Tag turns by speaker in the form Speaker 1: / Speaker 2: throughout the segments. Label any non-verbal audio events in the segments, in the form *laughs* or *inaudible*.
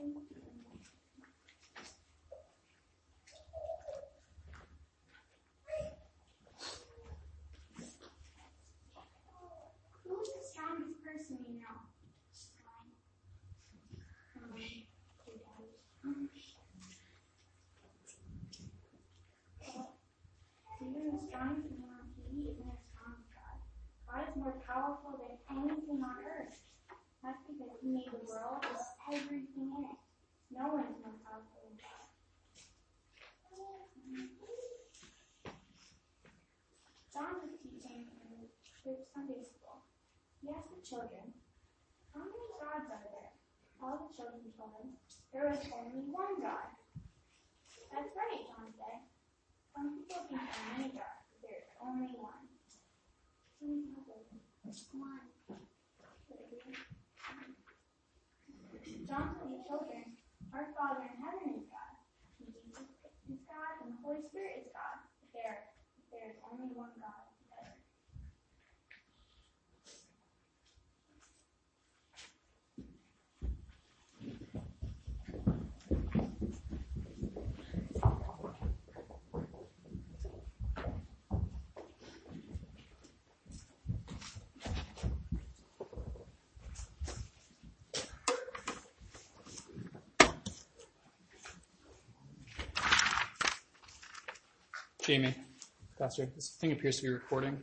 Speaker 1: Who's the strongest person you know? Even the strongest man, he isn't as strong as God. God is more powerful than anything on earth. That's because he made the world with everything in it. No one is more powerful than God. John was teaching in the Sunday school. He asked the children, How many gods are there? All the children told him, There is only one God. That's right, John said. Some people think there are many gods, but there is only one. One. John told the children, Our Father in heaven is God. And Jesus is God, and the Holy Spirit is God. But there, there is only one God.
Speaker 2: Jamie, Pastor, this thing appears to be recording.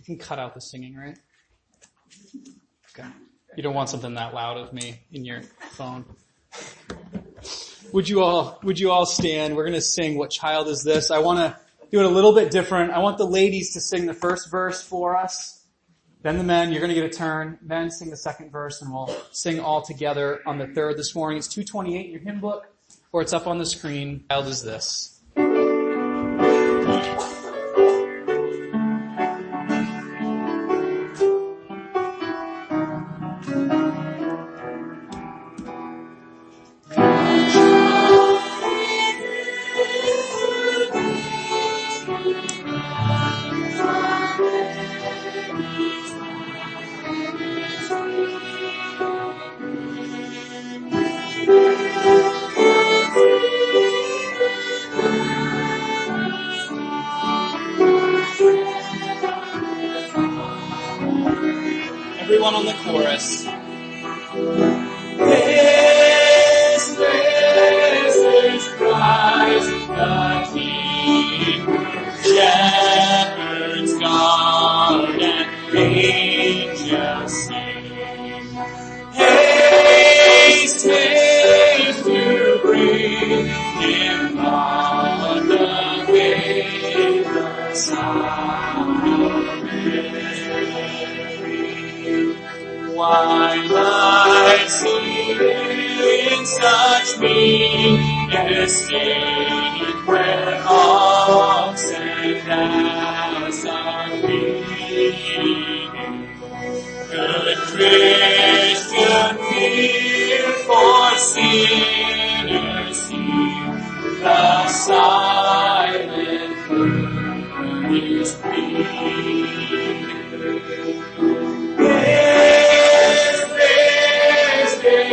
Speaker 2: You can cut out the singing, right? Okay. You don't want something that loud of me in your phone. Would you all, would you all stand? We're gonna sing What Child Is This? I wanna do it a little bit different. I want the ladies to sing the first verse for us. Then the men, you're gonna get a turn. Men sing the second verse and we'll sing all together on the third this morning. It's 228 in your hymn book, or it's up on the screen. Child is this.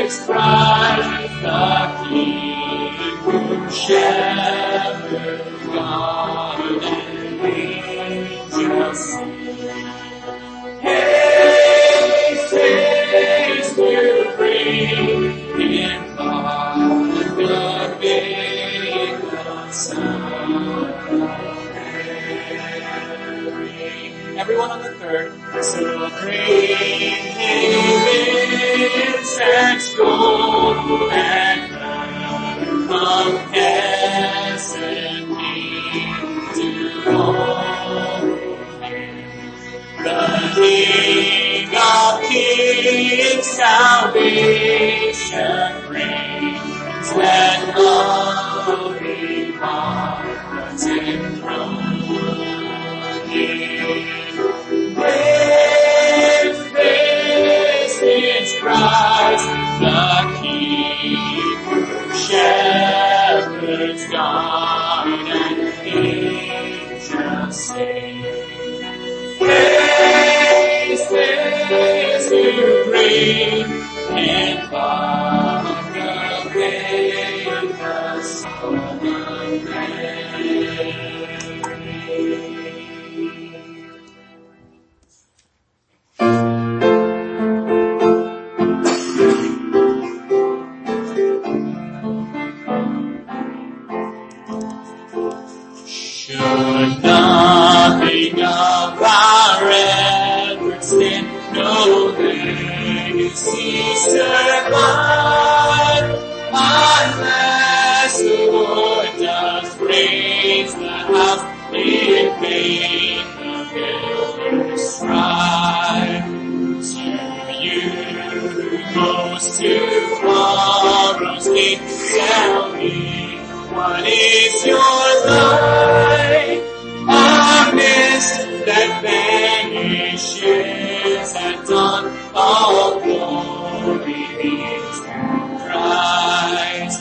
Speaker 3: Is Christ the King, whom shepherds guard
Speaker 2: tell me what is your mist that vanishes at dawn all glory to Christ.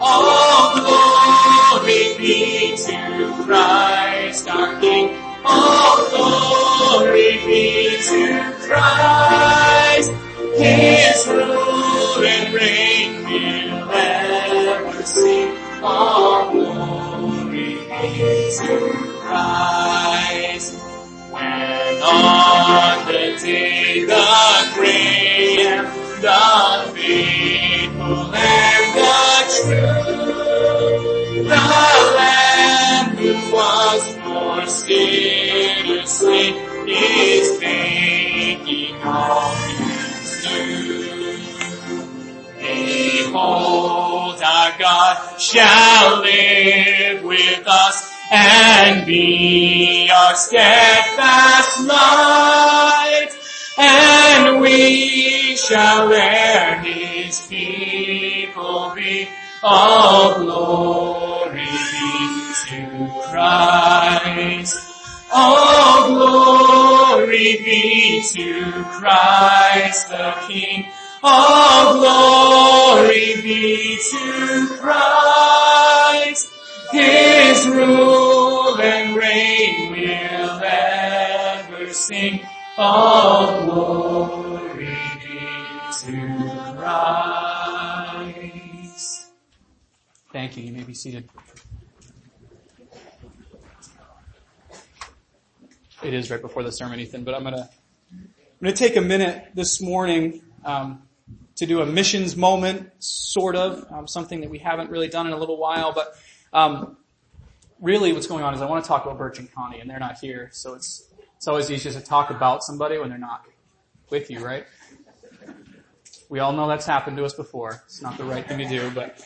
Speaker 2: All glory to Christ. Our King. All glory be to Christ. His rule all glory be to Christ. When on the day the great and the faithful and the true, the Lamb who was for sinners slain is making all Behold, our God shall live with us and be our steadfast light, and we shall wear his people be. All glory be to Christ. All glory be to Christ the King. All glory be to Christ. His rule and reign will ever sing. All glory be to Christ.
Speaker 4: Thank you. You may be seated. It is right before the sermon, Ethan, but I'm gonna I'm gonna take a minute this morning um, to do a missions moment, sort of um, something that we haven't really done in a little while. But um, really, what's going on is I want to talk about Birch and Connie, and they're not here, so it's it's always easier to talk about somebody when they're not with you, right? We all know that's happened to us before. It's not the right thing to do, but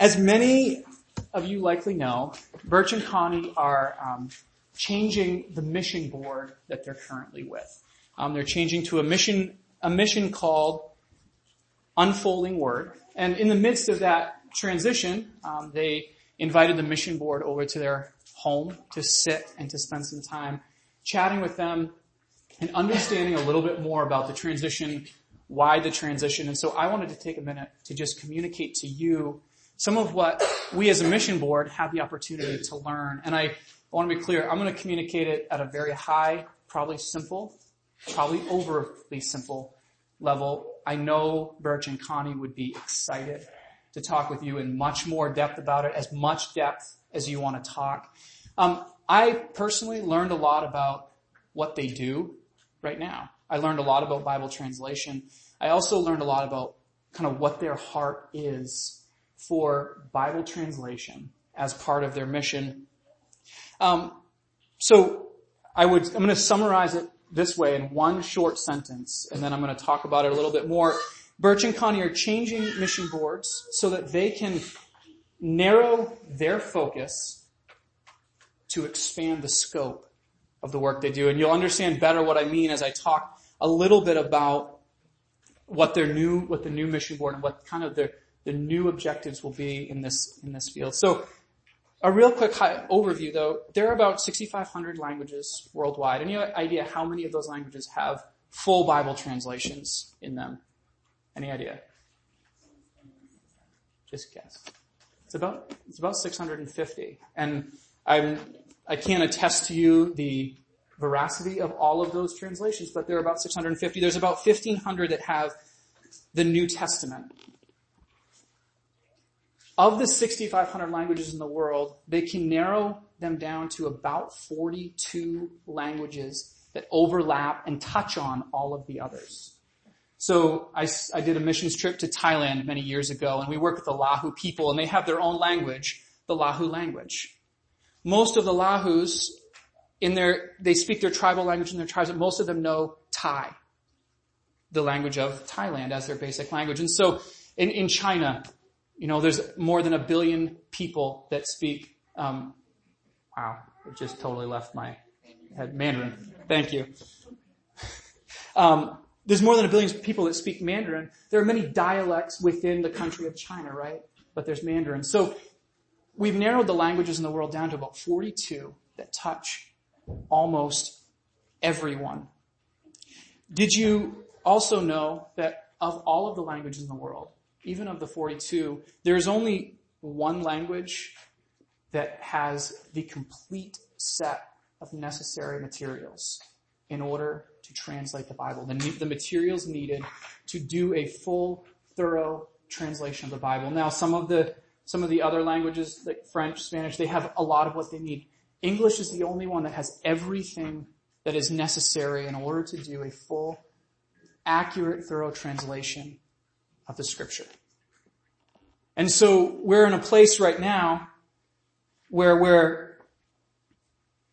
Speaker 4: as many of you likely know, Birch and Connie are um, changing the mission board that they're currently with. Um, they're changing to a mission a mission called Unfolding Word, and in the midst of that transition, um, they invited the mission board over to their home to sit and to spend some time chatting with them and understanding a little bit more about the transition, why the transition. And so I wanted to take a minute to just communicate to you some of what we as a mission board have the opportunity to learn. And I want to be clear, I'm going to communicate it at a very high, probably simple, probably overly simple level. I know Birch and Connie would be excited to talk with you in much more depth about it, as much depth as you want to talk. Um, I personally learned a lot about what they do right now. I learned a lot about Bible translation. I also learned a lot about kind of what their heart is for Bible translation as part of their mission. Um, so I would, I'm going to summarize it this way in one short sentence, and then I'm going to talk about it a little bit more. Birch and Connie are changing mission boards so that they can narrow their focus to expand the scope of the work they do. And you'll understand better what I mean as I talk a little bit about what their new, what the new mission board and what kind of their, the new objectives will be in this, in this field. So a real quick overview though, there are about 6,500 languages worldwide. Any idea how many of those languages have full Bible translations in them? Any idea? Just guess. It's about, it's about 650. And I'm, I can't attest to you the veracity of all of those translations, but there are about 650. There's about 1500 that have the New Testament. Of the 6,500 languages in the world, they can narrow them down to about 42 languages that overlap and touch on all of the others. So I, I did a missions trip to Thailand many years ago and we work with the Lahu people and they have their own language, the Lahu language. Most of the Lahus in their, they speak their tribal language in their tribes, but most of them know Thai, the language of Thailand as their basic language. And so in, in China, you know, there's more than a billion people that speak, um, wow, it just totally left my head, Mandarin. Thank you. *laughs* Um, there's more than a billion people that speak Mandarin. There are many dialects within the country of China, right? But there's Mandarin. So we've narrowed the languages in the world down to about 42 that touch almost everyone. Did you also know that of all of the languages in the world, even of the 42, there's only one language that has the complete set of necessary materials in order to translate the Bible. The, the materials needed to do a full, thorough translation of the Bible. Now, some of the some of the other languages, like French, Spanish, they have a lot of what they need. English is the only one that has everything that is necessary in order to do a full, accurate, thorough translation of the scripture. And so we're in a place right now where we're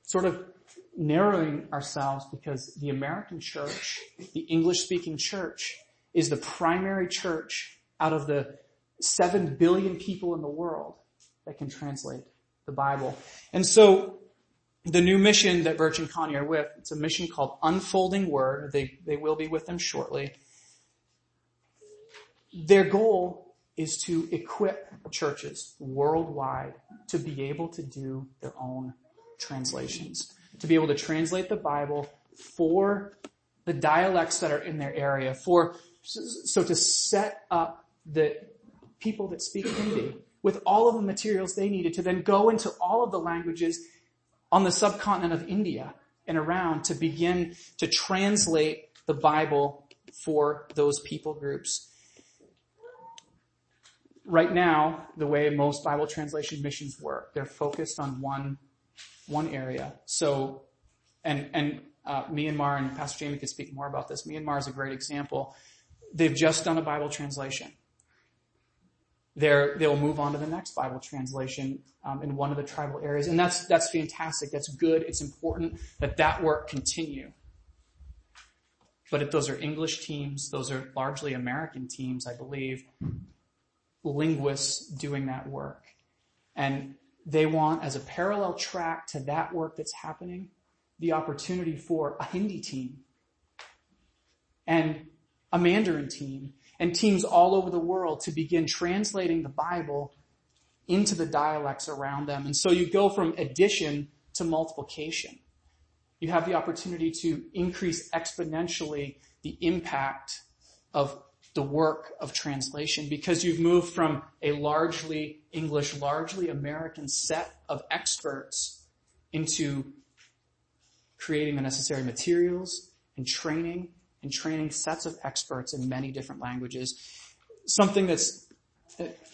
Speaker 4: sort of narrowing ourselves because the American church, the English speaking church, is the primary church out of the seven billion people in the world that can translate the Bible. And so the new mission that Birch and Connie are with, it's a mission called Unfolding Word. They, they will be with them shortly. Their goal is to equip churches worldwide to be able to do their own translations, to be able to translate the Bible for the dialects that are in their area, for, so to set up the people that speak Hindi with all of the materials they needed to then go into all of the languages on the subcontinent of India and around to begin to translate the Bible for those people groups. Right now, the way most Bible translation missions work, they're focused on one, one area. So, and, and, uh, Myanmar and Pastor Jamie could speak more about this. Myanmar is a great example. They've just done a Bible translation they'll move on to the next Bible translation um, in one of the tribal areas, and that's that's fantastic. That's good. It's important that that work continue. But if those are English teams, those are largely American teams, I believe, linguists doing that work, and they want as a parallel track to that work that's happening, the opportunity for a Hindi team and a Mandarin team and teams all over the world to begin translating the Bible into the dialects around them. And so you go from addition to multiplication. You have the opportunity to increase exponentially the impact of the work of translation because you've moved from a largely English, largely American set of experts into creating the necessary materials and training and training sets of experts in many different languages. Something that's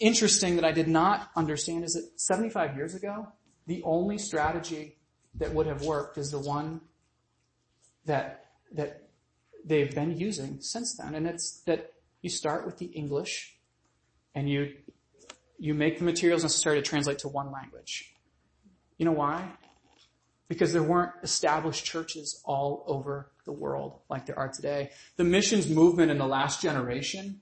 Speaker 4: interesting that I did not understand is that 75 years ago, the only strategy that would have worked is the one that, that they've been using since then. And it's that you start with the English and you, you make the materials necessary to translate to one language. You know why? because there weren't established churches all over the world like there are today. The missions movement in the last generation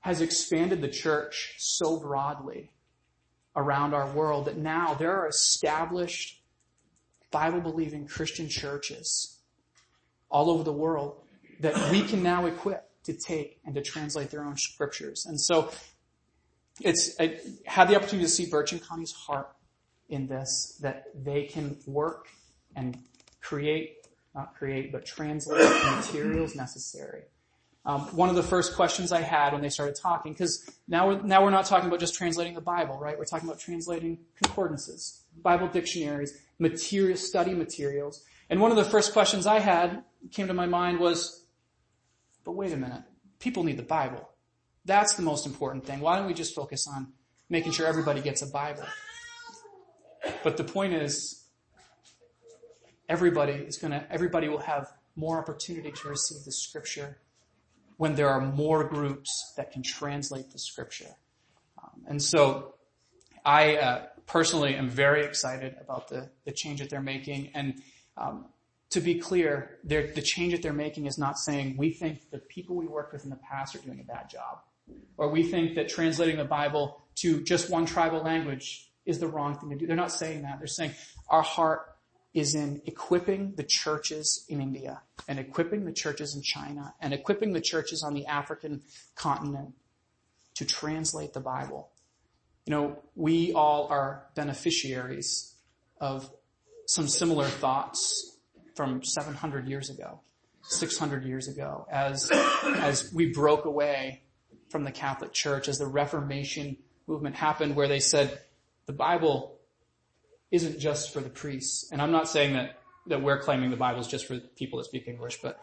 Speaker 4: has expanded the church so broadly around our world that now there are established Bible believing Christian churches all over the world that we can now equip to take and to translate their own scriptures. And so it's, I had the opportunity to see Birch and Connie's heart in this, that they can work and create, not create, but translate the materials necessary. Um, one of the first questions I had when they started talking, because now we're, now we're not talking about just translating the Bible, right? We're talking about translating concordances, Bible dictionaries, material, study materials. And one of the first questions I had came to my mind was, but wait a minute, people need the Bible. That's the most important thing. Why don't we just focus on making sure everybody gets a Bible? But the point is, everybody is gonna, everybody will have more opportunity to receive the scripture when there are more groups that can translate the scripture. Um, and so I uh, personally am very excited about the, the change that they're making. And um, to be clear, the change that they're making is not saying we think the people we worked with in the past are doing a bad job. Or we think that translating the Bible to just one tribal language is the wrong thing to do. They're not saying that. They're saying our heart is in equipping the churches in India and equipping the churches in China and equipping the churches on the African continent to translate the Bible. You know, we all are beneficiaries of some similar thoughts from 700 years ago, 600 years ago, as, as we broke away from the Catholic Church, as the Reformation movement happened where they said, the Bible isn't just for the priests. And I'm not saying that, that we're claiming the Bible is just for people that speak English, but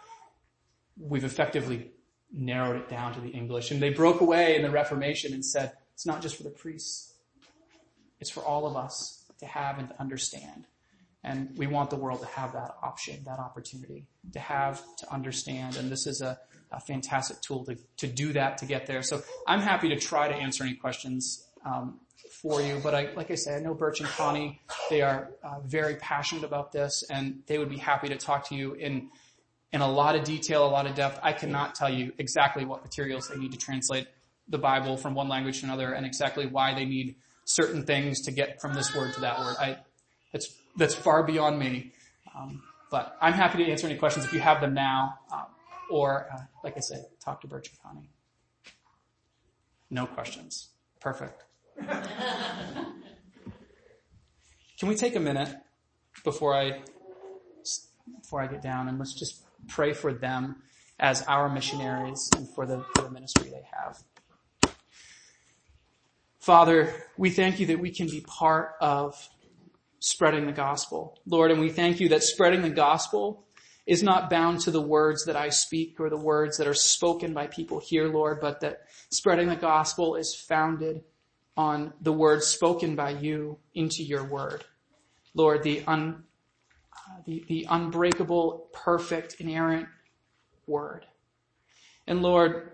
Speaker 4: we've effectively narrowed it down to the English. And they broke away in the Reformation and said, it's not just for the priests. It's for all of us to have and to understand. And we want the world to have that option, that opportunity to have, to understand. And this is a, a fantastic tool to, to do that, to get there. So I'm happy to try to answer any questions um, for you. But I, like I said, I know Birch and Connie, they are uh, very passionate about this and they would be happy to talk to you in, in a lot of detail, a lot of depth. I cannot tell you exactly what materials they need to translate the Bible from one language to another and exactly why they need certain things to get from this word to that word. I, that's, that's far beyond me. Um, but I'm happy to answer any questions if you have them now, um, or, uh, like I said, talk to Birch and Connie. No questions. Perfect. *laughs* Can we take a minute before I before I get down and let's just pray for them as our missionaries and for the, for the ministry they have. Father, we thank you that we can be part of spreading the gospel, Lord, and we thank you that spreading the gospel is not bound to the words that I speak or the words that are spoken by people here, Lord, but that spreading the gospel is founded on the words spoken by you into your word. Lord, the, un, uh, the, the unbreakable, perfect, inerrant word. And Lord,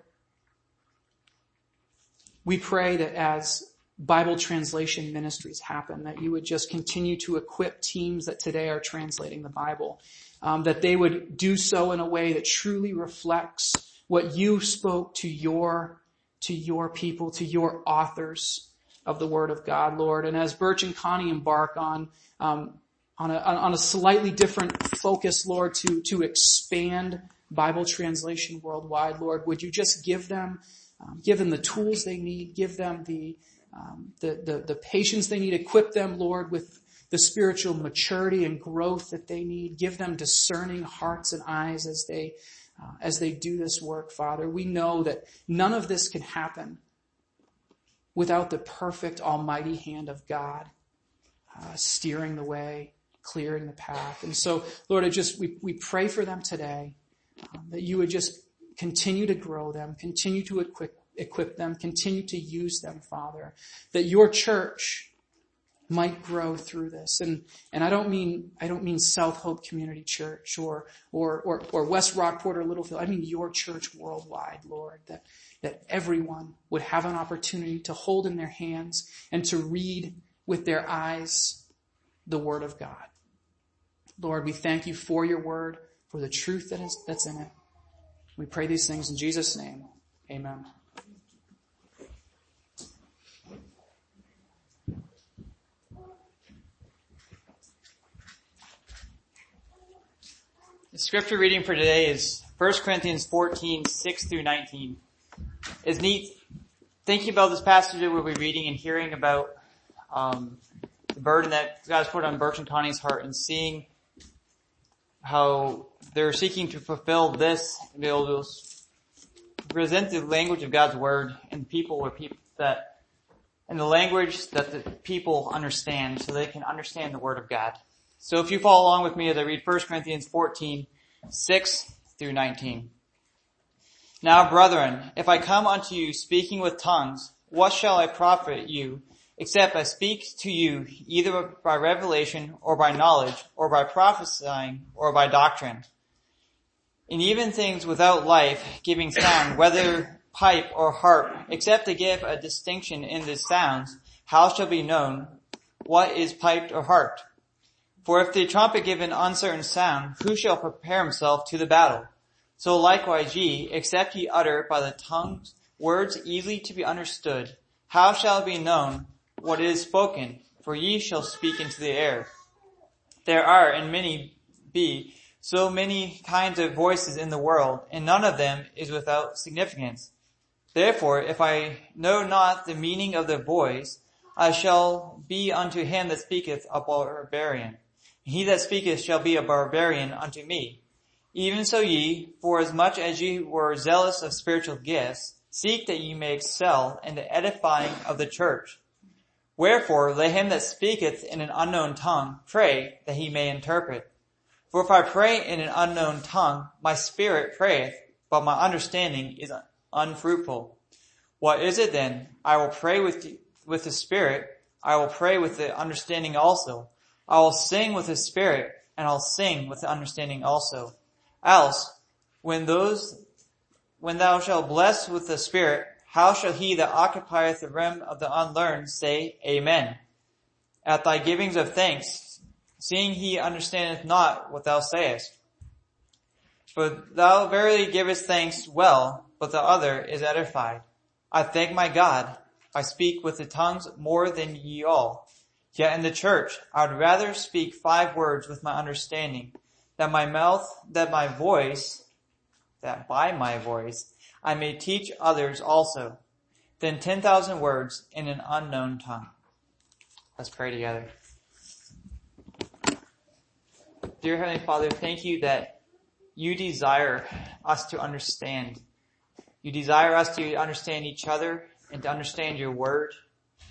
Speaker 4: we pray that as Bible translation ministries happen, that you would just continue to equip teams that today are translating the Bible, um, that they would do so in a way that truly reflects what you spoke to your to your people, to your authors of the Word of God, Lord. And as Birch and Connie embark on um, on, a, on a slightly different focus, Lord, to to expand Bible translation worldwide, Lord, would you just give them um, give them the tools they need, give them the, um, the, the the patience they need, equip them, Lord, with the spiritual maturity and growth that they need. Give them discerning hearts and eyes as they uh, as they do this work, Father. We know that none of this can happen without the perfect almighty hand of God uh, steering the way, clearing the path. And so, Lord, I just, we, we pray for them today um, that you would just continue to grow them, continue to equip, equip them, continue to use them, Father, that your church might grow through this. And, and I don't mean, I don't mean South Hope Community Church or, or, or, or West Rockport or Littlefield. I mean your church worldwide, Lord, that, that everyone would have an opportunity to hold in their hands and to read with their eyes the Word of God. Lord, we thank you for your word, for the truth that is, that's in it. We pray these things in Jesus' name. Amen.
Speaker 2: The scripture reading for today is 1 Corinthians 14, 6 through 19. It's neat thinking about this passage that we'll be reading and hearing about um, the burden that God's put on Birch and Connie's heart and seeing how they're seeking to fulfill this and be able to present the language of God's word and people or people that and the language that the people understand so they can understand the word of God. So if you follow along with me as I read 1 Corinthians 14, 6 through 19. Now brethren, if I come unto you speaking with tongues, what shall I profit you, except I speak to you either by revelation or by knowledge or by prophesying or by doctrine? In even things without life giving sound, whether pipe or harp, except to give a distinction in the sounds, how shall be known what is piped or harped? For if the trumpet give an uncertain sound, who shall prepare himself to the battle? So likewise ye, except ye utter by the tongues words easily to be understood, how shall it be known what is spoken? For ye shall speak into the air. There are, and many be, so many kinds of voices in the world, and none of them is without significance. Therefore, if I know not the meaning of the voice, I shall be unto him that speaketh a barbarian. He that speaketh shall be a barbarian unto me. Even so ye, for as much as ye were zealous of spiritual gifts, seek that ye may excel in the edifying of the church. Wherefore, let him that speaketh in an unknown tongue pray that he may interpret. For if I pray in an unknown tongue, my spirit prayeth, but my understanding is unfruitful. What is it then? I will pray with, with the spirit, I will pray with the understanding also. I will sing with the spirit and I'll sing with understanding also. Else, when those, when thou shalt bless with the spirit, how shall he that occupieth the realm of the unlearned say Amen? At thy givings of thanks, seeing he understandeth not what thou sayest. For thou verily givest thanks well, but the other is edified. I thank my God. I speak with the tongues more than ye all. Yet in the church, I would rather speak five words with my understanding, that my mouth, that my voice, that by my voice, I may teach others also, than 10,000 words in an unknown tongue. Let's pray together. Dear Heavenly Father, thank you that you desire us to understand. You desire us to understand each other and to understand your word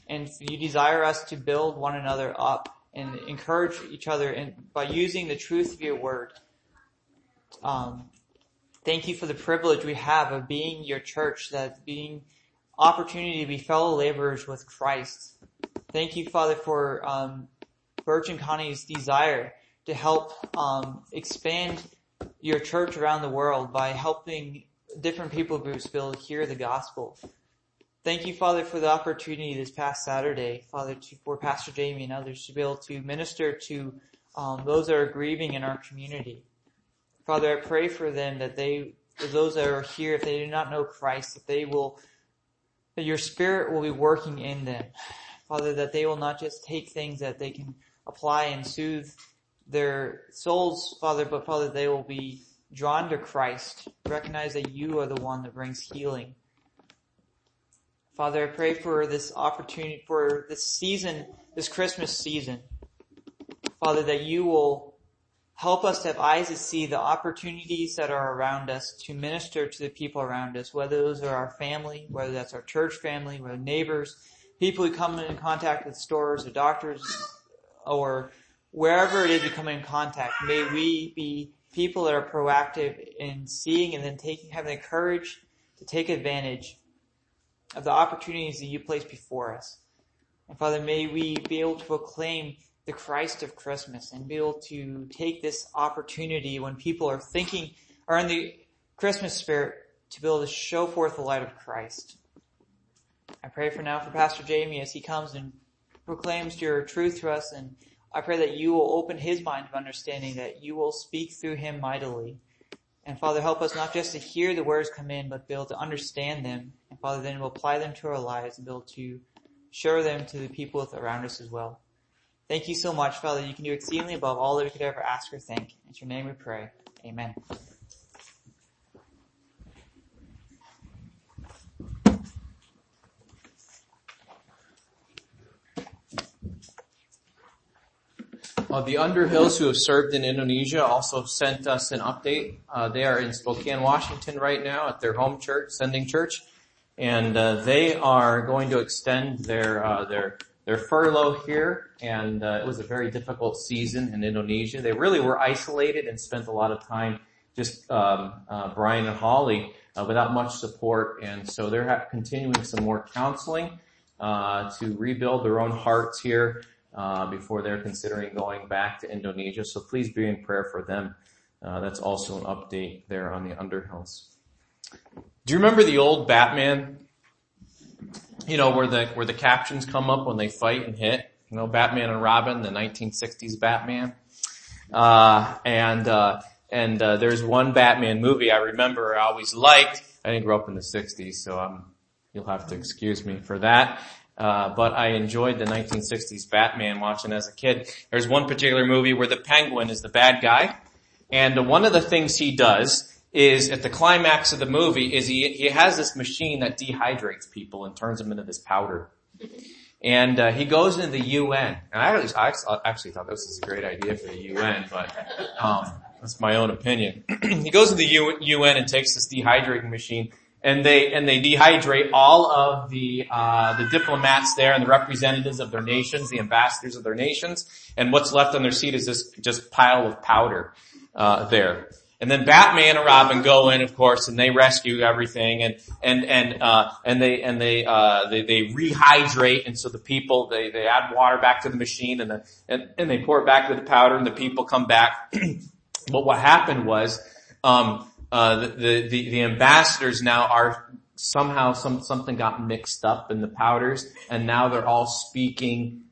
Speaker 2: and you desire us to build one another up and encourage each other and by using the truth of your word. Um, thank you for the privilege we have of being your church, that being opportunity to be fellow laborers with Christ. Thank you, Father, for um, Birch and Connie's desire to help um, expand your church around the world by helping different people groups be able to hear the gospel. Thank you, Father, for the opportunity this past Saturday, Father, to, for Pastor Jamie and others to be able to minister to um, those that are grieving in our community. Father, I pray for them that they, those that are here, if they do not know Christ, that they will, that your Spirit will be working in them. Father, that they will not just take things that they can apply and soothe their souls, Father, but Father, they will be drawn to Christ, recognize that you are the one that brings healing Father, I pray for this opportunity, for this season, this Christmas season. Father, that you will help us to have eyes to see the opportunities that are around us to minister to the people around us, whether those are our family, whether that's our church family, whether neighbors, people who come in contact with stores or doctors, or wherever it is we come in contact. May we be people that are proactive in seeing and then taking, having the courage to take advantage of the opportunities that you place before us. And Father, may we be able to proclaim the Christ of Christmas and be able to take this opportunity when people are thinking, are in the Christmas spirit to be able to show forth the light of Christ. I pray for now for Pastor Jamie as he comes and proclaims your truth to us and I pray that you will open his mind of understanding, that you will speak through him mightily. And Father, help us not just to hear the words come in, but be able to understand them. And Father, then we'll apply them to our lives and be able to share them to the people around us as well. Thank you so much, Father. You can do exceedingly above all that we could ever ask or think. In your name we pray. Amen.
Speaker 5: Uh, the Underhills who have served in Indonesia also sent us an update. Uh, they are in Spokane, Washington right now at their home church, Sending Church, and uh, they are going to extend their uh, their their furlough here. And uh, it was a very difficult season in Indonesia. They really were isolated and spent a lot of time just um, uh, Brian and Holly without much support, and so they're continuing some more counseling to rebuild their own hearts here uh, before they're considering going back to Indonesia. So please be in prayer for them. Uh, that's also an update there on the Underhills. Do you remember the old Batman? You know where the where the captions come up when they fight and hit. You know Batman and Robin, the 1960s Batman. Uh, and uh, and uh, there's one Batman movie I remember I always liked. I didn't grow up in the 60s, so I'm, you'll have to excuse me for that. Uh, but I enjoyed the 1960s Batman watching as a kid. There's one particular movie where the Penguin is the bad guy, and one of the things he does is at the climax of the movie is he he has this machine that dehydrates people and turns them into this powder. And uh, he goes into the UN, and I actually, I actually thought this was a great idea for the UN, but um, that's my own opinion. *clears throat* he goes to the UN and takes this dehydrating machine and they and they dehydrate all of the uh, the diplomats there and the representatives of their nations, the ambassadors of their nations, and what's left on their seat is this just pile of powder uh, there. And then Batman and Robin go in, of course, and they rescue everything, and and and uh, and they and they, uh, they they rehydrate, and so the people they they add water back to the machine, and the, and and they pour it back to the powder, and the people come back. *clears throat* but what happened was. Um, uh, the, the, the ambassadors now are somehow some, something got mixed up in the powders and now they're all speaking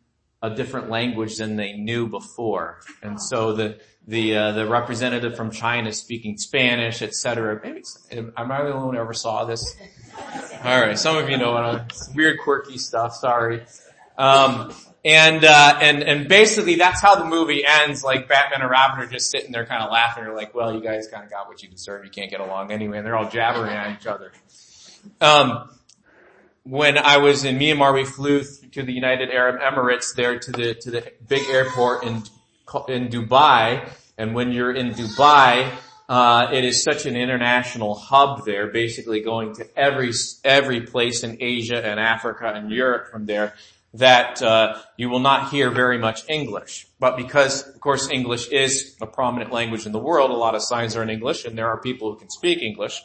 Speaker 5: a different language than they knew before. And so the, the, uh, the representative from China speaking Spanish, etc. Maybe am I the only one who ever saw this? All right, some of you know what I'm, weird, quirky stuff. Sorry. Um, and, uh, and, and basically that's how the movie ends, like Batman and Robin are just sitting there kind of laughing, they're like, well, you guys kind of got what you deserve, you can't get along anyway, and they're all jabbering at each other. Um, when I was in Myanmar, we flew to the United Arab Emirates there to the, to the big airport in, in Dubai, and when you're in Dubai, uh, it is such an international hub there, basically going to every every place in Asia and Africa and Europe from there that uh, you will not hear very much English. But because, of course, English is a prominent language in the world, a lot of signs are in English, and there are people who can speak English.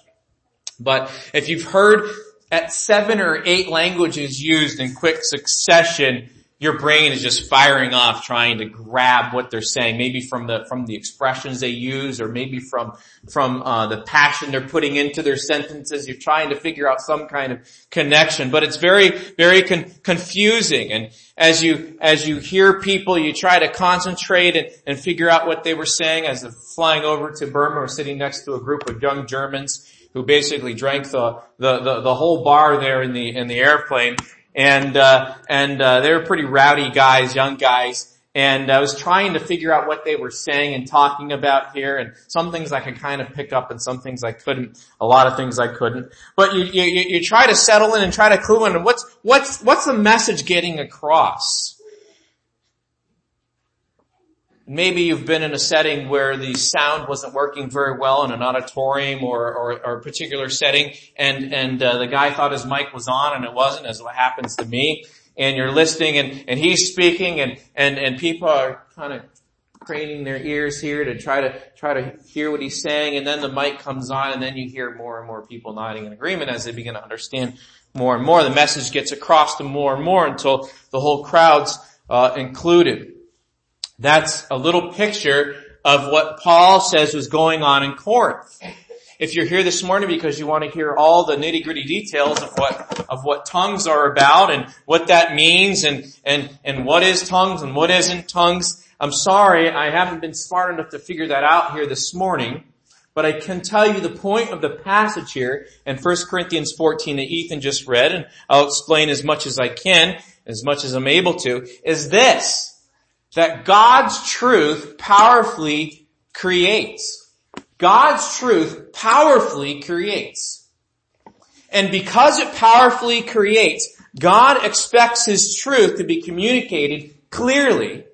Speaker 5: But if you've heard at seven or eight languages used in quick succession, your brain is just firing off trying to grab what they're saying, maybe from the from the expressions they use, or maybe from from uh, the passion they're putting into their sentences. You're trying to figure out some kind of connection, but it's very very con- confusing. And as you as you hear people, you try to concentrate and, and figure out what they were saying. As they're flying over to Burma, or sitting next to a group of young Germans who basically drank the the the, the whole bar there in the in the airplane and uh, and uh, they were pretty rowdy guys, young guys. And I was trying to figure out what they were saying and talking about here, and some things I could kind of pick up, and some things I couldn't. A lot of things I couldn't. But you you, you try to settle in and try to clue in. And what's what's what's the message getting across? Maybe you've been in a setting where the sound wasn't working very well in an auditorium or, or, or a particular setting and, and uh, the guy thought his mic was on and it wasn't as what happens to me. And you're listening and, and he's speaking and, and, and people are kind of craning their ears here to try to try to hear what he's saying. And then the mic comes on and then you hear more and more people nodding in agreement as they begin to understand more and more. The message gets across to more and more until the whole crowd's uh, included that's a little picture of what Paul says was going on in Corinth. if you're here this morning because you want to hear all the nitty gritty details of what, of what tongues are about and what that means and, and, and what is tongues and what isn't tongues, I'm sorry, I haven't been smart enough to figure that out here this morning. But I can tell you the point of the passage here in 1 Corinthians 14 that Ethan just read, and I'll explain as much as I can, as much as I'm able to, is this, that God's truth powerfully creates. God's truth powerfully creates. And because it powerfully creates, God expects His truth to be communicated clearly.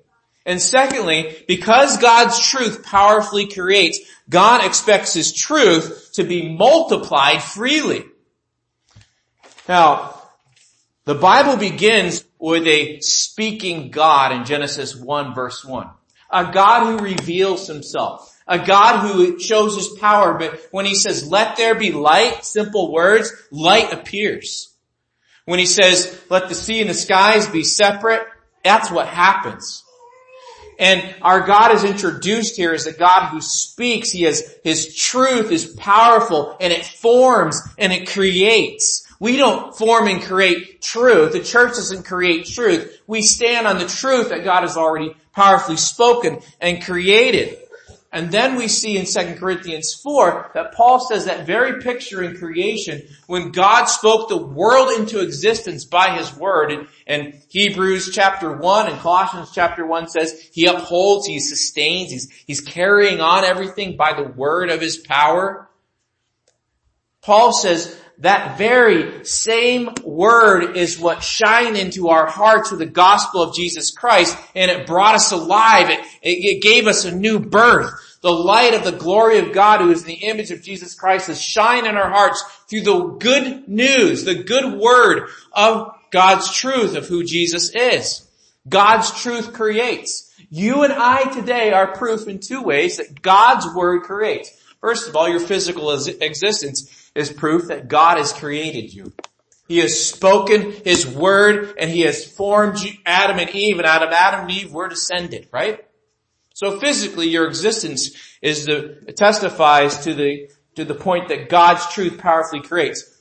Speaker 5: And secondly, because God's truth powerfully creates, God expects His truth to be multiplied freely. Now, the Bible begins with a speaking God in Genesis 1 verse 1. A God who reveals Himself. A God who shows His power, but when He says, let there be light, simple words, light appears. When He says, let the sea and the skies be separate, that's what happens. And our God is introduced here as a God who speaks. He has, His truth is powerful and it forms and it creates. We don't form and create truth. The church doesn't create truth. We stand on the truth that God has already powerfully spoken and created. And then we see in 2 Corinthians 4 that Paul says that very picture in creation when God spoke the world into existence by his word and, Hebrews chapter 1 and Colossians chapter 1 says he upholds, he sustains, he's, he's carrying on everything by the word of his power. Paul says that very same word is what shined into our hearts with the gospel of Jesus Christ and it brought us alive. It, it, gave us a new birth. The light of the glory of God who is the image of Jesus Christ has shined in our hearts through the good news, the good word of God's truth of who Jesus is. God's truth creates. You and I today are proof in two ways that God's word creates. First of all, your physical existence is proof that God has created you. He has spoken His word and He has formed you, Adam and Eve and out of Adam and Eve we're descended, right? So physically your existence is the, testifies to the, to the point that God's truth powerfully creates.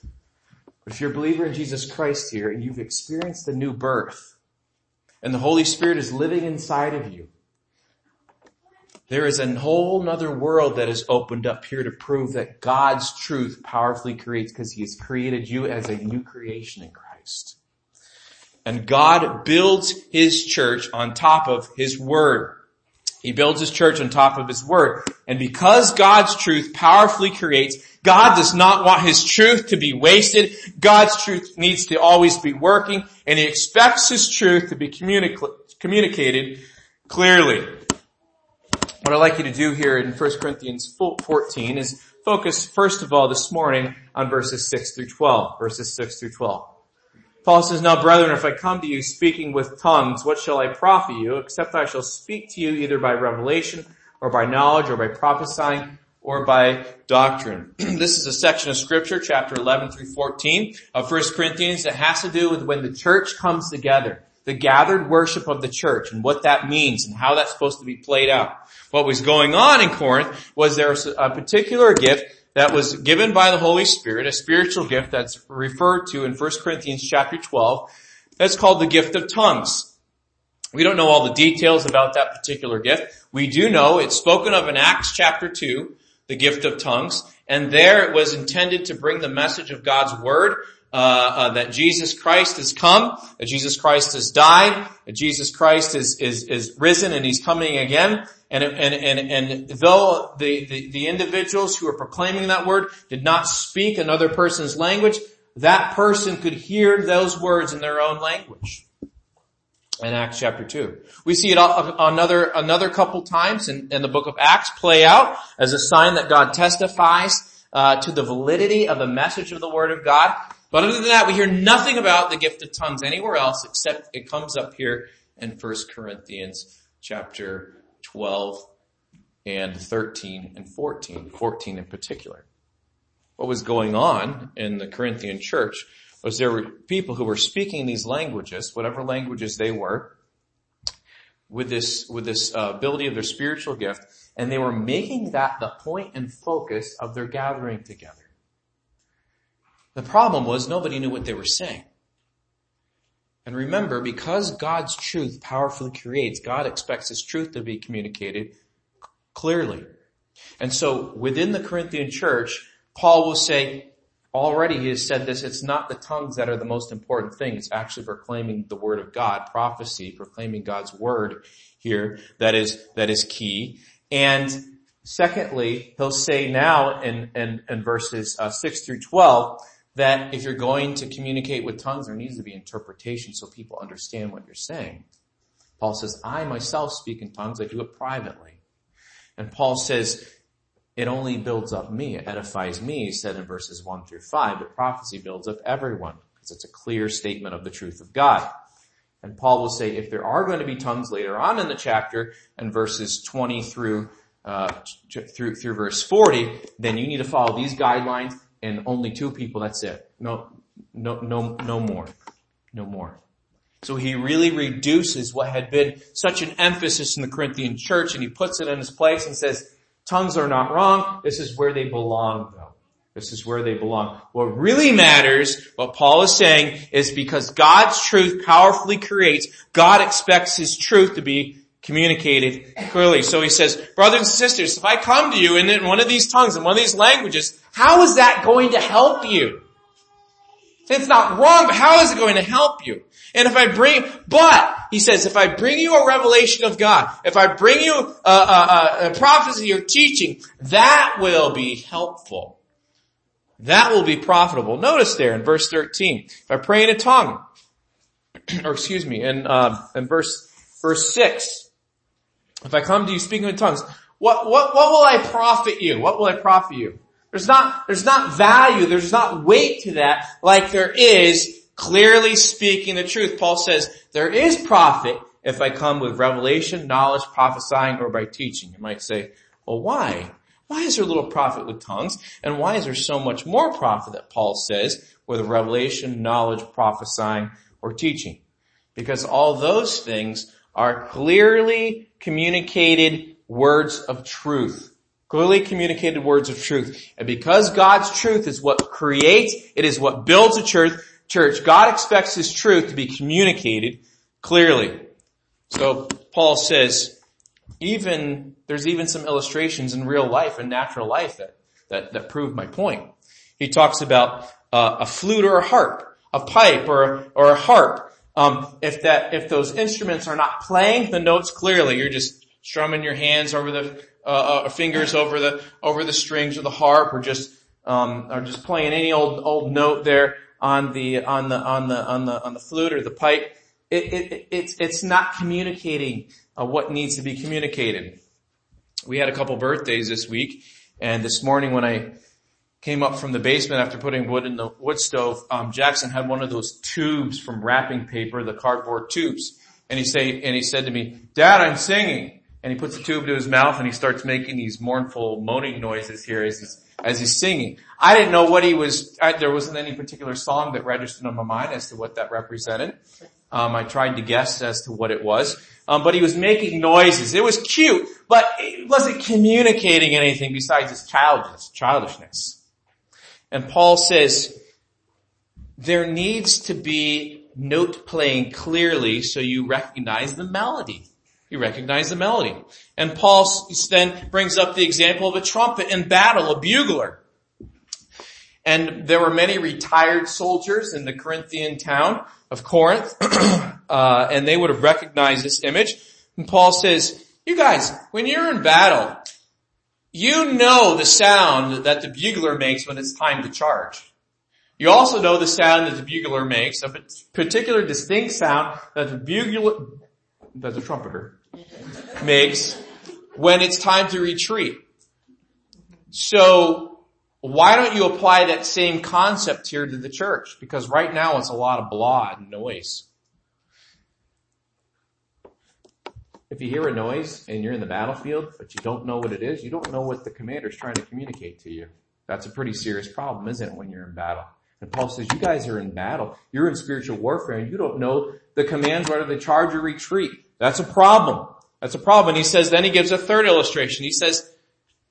Speaker 5: But if you're a believer in Jesus Christ here and you've experienced the new birth and the Holy Spirit is living inside of you, there is a whole nother world that is opened up here to prove that God's truth powerfully creates because He has created you as a new creation in Christ. And God builds His church on top of His Word. He builds His church on top of His Word. And because God's truth powerfully creates, God does not want His truth to be wasted. God's truth needs to always be working and He expects His truth to be communica- communicated clearly. What I'd like you to do here in 1 Corinthians 14 is focus first of all this morning on verses 6 through 12. Verses 6 through 12. Paul says, Now brethren, if I come to you speaking with tongues, what shall I profit you, except I shall speak to you either by revelation, or by knowledge, or by prophesying, or by doctrine. *clears throat* this is a section of scripture, chapter 11 through 14 of 1 Corinthians that has to do with when the church comes together. The gathered worship of the church and what that means and how that's supposed to be played out. What was going on in Corinth was there was a particular gift that was given by the Holy Spirit, a spiritual gift that's referred to in 1 Corinthians chapter 12. That's called the gift of tongues. We don't know all the details about that particular gift. We do know it's spoken of in Acts chapter 2, the gift of tongues, and there it was intended to bring the message of God's word uh, uh, that Jesus Christ has come, that Jesus Christ has died, that Jesus Christ is is is risen and He's coming again, and, and, and, and though the, the, the individuals who are proclaiming that word did not speak another person's language, that person could hear those words in their own language. In Acts chapter 2. We see it another, another couple times in, in the book of Acts play out as a sign that God testifies uh, to the validity of the message of the word of God. But other than that, we hear nothing about the gift of tongues anywhere else except it comes up here in 1 Corinthians chapter 12 and 13 and 14, 14 in particular. What was going on in the Corinthian church was there were people who were speaking these languages, whatever languages they were, with this, with this uh, ability of their spiritual gift, and they were making that the point and focus of their gathering together. The problem was nobody knew what they were saying. And remember, because God's truth powerfully creates, God expects His truth to be communicated clearly. And so within the Corinthian church, Paul will say, already he has said this, it's not the tongues that are the most important thing. It's actually proclaiming the word of God, prophecy, proclaiming God's word here that is, that is key. And secondly, he'll say now in, in, in verses uh, 6 through 12 that if you're going to communicate with tongues, there needs to be interpretation so people understand what you're saying. Paul says, I myself speak in tongues, I do it privately. And Paul says, it only builds up me, it edifies me, he said in verses 1 through 5, but prophecy builds up everyone, because it's a clear statement of the truth of God. And Paul will say if there are going to be tongues later on in the chapter, in verses 20 through, uh, through, through verse 40, then you need to follow these guidelines and only two people, that's it. No, no, no, no more. No more. So he really reduces what had been such an emphasis in the Corinthian church and he puts it in his place and says, Tongues are not wrong. This is where they belong though. This is where they belong. What really matters, what Paul is saying, is because God's truth powerfully creates, God expects His truth to be communicated clearly. So he says, brothers and sisters, if I come to you in one of these tongues, in one of these languages, how is that going to help you? It's not wrong, but how is it going to help you? And if I bring, but, he says, if I bring you a revelation of God, if I bring you a, a, a prophecy or teaching, that will be helpful. That will be profitable. Notice there in verse 13, if I pray in a tongue, *clears throat* or excuse me, in, uh, in verse, verse 6, if I come to you speaking in tongues, what, what, what will I profit you? What will I profit you? There's not, there's not value, there's not weight to that like there is clearly speaking the truth. Paul says, there is profit if I come with revelation, knowledge, prophesying, or by teaching. You might say, well why? Why is there little profit with tongues? And why is there so much more profit that Paul says with revelation, knowledge, prophesying, or teaching? Because all those things are clearly communicated words of truth. Clearly communicated words of truth. And because God's truth is what creates, it is what builds a church, church, God expects His truth to be communicated clearly. So Paul says, even, there's even some illustrations in real life and natural life that, that, that prove my point. He talks about uh, a flute or a harp, a pipe or, or a harp. Um, if that, if those instruments are not playing the notes clearly, you're just strumming your hands over the uh, uh, fingers over the over the strings of the harp, or just um, or just playing any old old note there on the on the on the on the on the flute or the pipe. It, it, it's it's not communicating uh, what needs to be communicated. We had a couple birthdays this week, and this morning when I came up from the basement after putting wood in the wood stove, um, Jackson had one of those tubes from wrapping paper, the cardboard tubes, and he say and he said to me, "Dad, I'm singing." And he puts a tube to his mouth and he starts making these mournful moaning noises here as he's, as he's singing. I didn't know what he was, I, there wasn't any particular song that registered on my mind as to what that represented. Um, I tried to guess as to what it was. Um, but he was making noises. It was cute, but it wasn't communicating anything besides his childish, childishness. And Paul says, there needs to be note playing clearly so you recognize the melody. You recognize the melody. And Paul then brings up the example of a trumpet in battle, a bugler. And there were many retired soldiers in the Corinthian town of Corinth, *clears throat* uh, and they would have recognized this image. And Paul says, you guys, when you're in battle, you know the sound that the bugler makes when it's time to charge. You also know the sound that the bugler makes, a particular distinct sound that the bugler, that the trumpeter makes when it's time to retreat. So why don't you apply that same concept here to the church? Because right now it's a lot of blah and noise. If you hear a noise and you're in the battlefield, but you don't know what it is, you don't know what the commander is trying to communicate to you. That's a pretty serious problem, isn't it, when you're in battle? And Paul says, you guys are in battle. You're in spiritual warfare and you don't know the commands whether to charge or retreat. That's a problem. That's a problem. And he says, then he gives a third illustration. He says,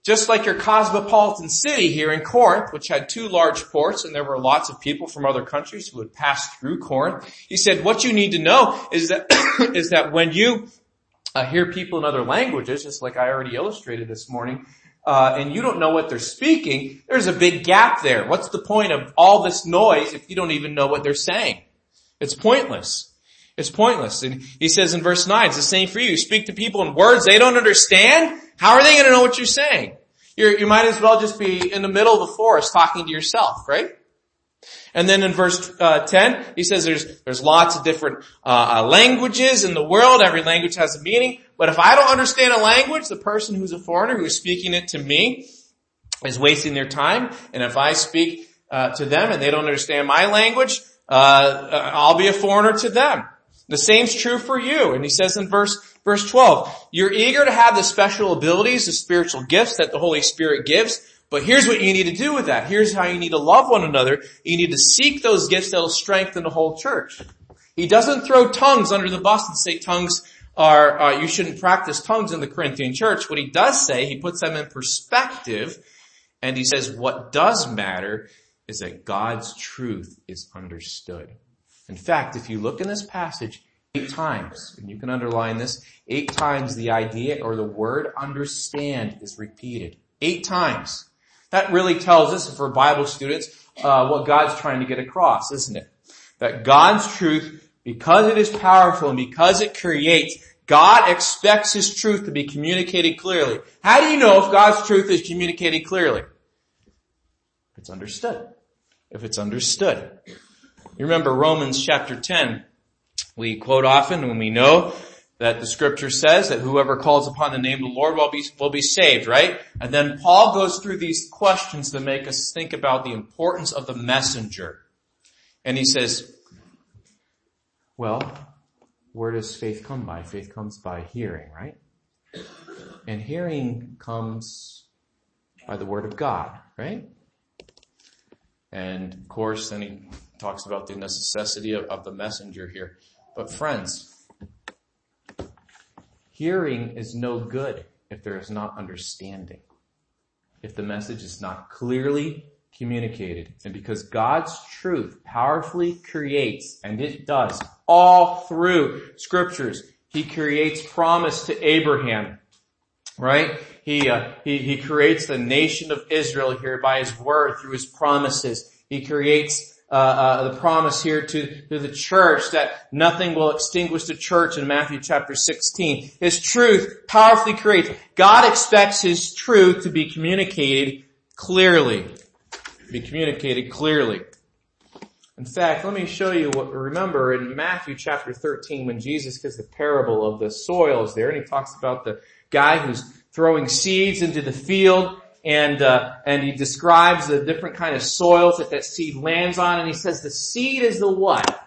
Speaker 5: just like your cosmopolitan city here in Corinth, which had two large ports and there were lots of people from other countries who would pass through Corinth, he said, what you need to know is that, *coughs* is that when you uh, hear people in other languages, just like I already illustrated this morning, uh, and you don't know what they're speaking, there's a big gap there. What's the point of all this noise if you don't even know what they're saying? It's pointless. It's pointless. And he says in verse 9, it's the same for you. You speak to people in words they don't understand. How are they going to know what you're saying? You're, you might as well just be in the middle of the forest talking to yourself, right? And then in verse uh, 10, he says there's, there's lots of different uh, uh, languages in the world. Every language has a meaning. But if I don't understand a language, the person who's a foreigner who's speaking it to me is wasting their time. And if I speak uh, to them and they don't understand my language, uh, uh, I'll be a foreigner to them. The same's true for you. And he says in verse, verse 12, you're eager to have the special abilities, the spiritual gifts that the Holy Spirit gives, but here's what you need to do with that. Here's how you need to love one another. You need to seek those gifts that'll strengthen the whole church. He doesn't throw tongues under the bus and say tongues are, uh, you shouldn't practice tongues in the Corinthian church. What he does say, he puts them in perspective and he says what does matter is that God's truth is understood. In fact, if you look in this passage eight times, and you can underline this, eight times the idea or the word understand is repeated. Eight times. That really tells us, for Bible students, uh, what God's trying to get across, isn't it? That God's truth, because it is powerful and because it creates, God expects His truth to be communicated clearly. How do you know if God's truth is communicated clearly? If it's understood. If it's understood. You remember Romans chapter 10. We quote often when we know that the scripture says that whoever calls upon the name of the Lord will be, will be saved, right? And then Paul goes through these questions to make us think about the importance of the messenger. And he says, well, where does faith come by? Faith comes by hearing, right? And hearing comes by the word of God, right? And of course, then he talks about the necessity of, of the messenger here. But friends, hearing is no good if there is not understanding. If the message is not clearly communicated. And because God's truth powerfully creates, and it does, all through scriptures, He creates promise to Abraham. Right? He, uh, he, he creates the nation of Israel here by His word through His promises. He creates uh, uh, the promise here to, to the church that nothing will extinguish the church in Matthew chapter 16. His truth powerfully creates. God expects His truth to be communicated clearly. Be communicated clearly. In fact, let me show you what, remember in Matthew chapter 13 when Jesus gives the parable of the soils there and he talks about the guy who's throwing seeds into the field and uh, and he describes the different kind of soils that that seed lands on, and he says the seed is the what?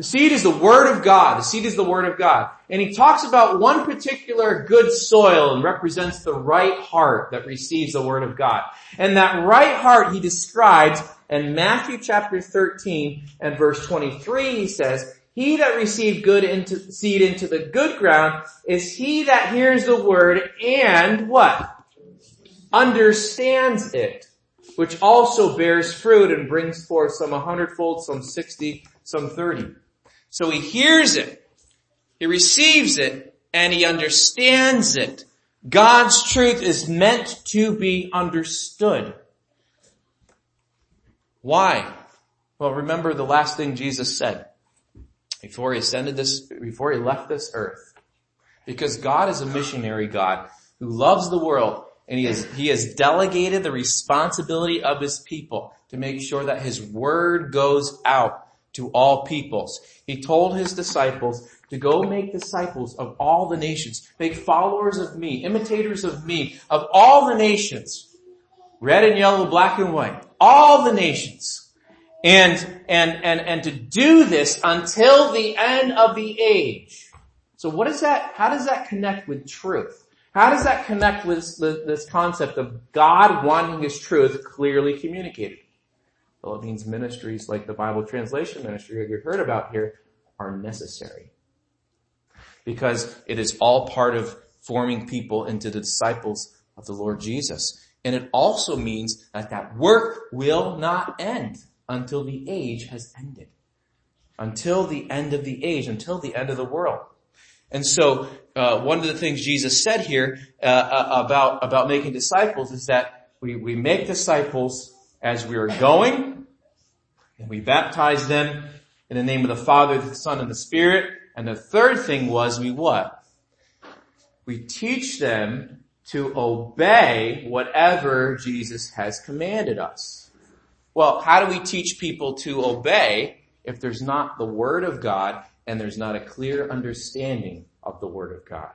Speaker 5: The seed is the word of God. The seed is the word of God. And he talks about one particular good soil and represents the right heart that receives the word of God. And that right heart he describes in Matthew chapter 13 and verse 23 he says, he that received good into, seed into the good ground is he that hears the word and what? Understands it, which also bears fruit and brings forth some a hundredfold, some sixty, some thirty. So he hears it, he receives it, and he understands it. God's truth is meant to be understood. Why? Well, remember the last thing Jesus said before he ascended this, before he left this earth. Because God is a missionary God who loves the world and he has, he has delegated the responsibility of his people to make sure that his word goes out to all peoples. He told his disciples to go make disciples of all the nations, make followers of me, imitators of me, of all the nations. Red and yellow, black and white. All the nations. And, and, and, and to do this until the end of the age. So what is that, how does that connect with truth? How does that connect with this concept of God wanting His truth clearly communicated? Well, it means ministries like the Bible translation ministry that you heard about here are necessary. because it is all part of forming people into the disciples of the Lord Jesus. And it also means that that work will not end until the age has ended. Until the end of the age, until the end of the world. And so, uh, one of the things Jesus said here uh, uh, about about making disciples is that we we make disciples as we are going, and we baptize them in the name of the Father, the Son, and the Spirit. And the third thing was we what? We teach them to obey whatever Jesus has commanded us. Well, how do we teach people to obey if there's not the Word of God and there's not a clear understanding of the Word of God?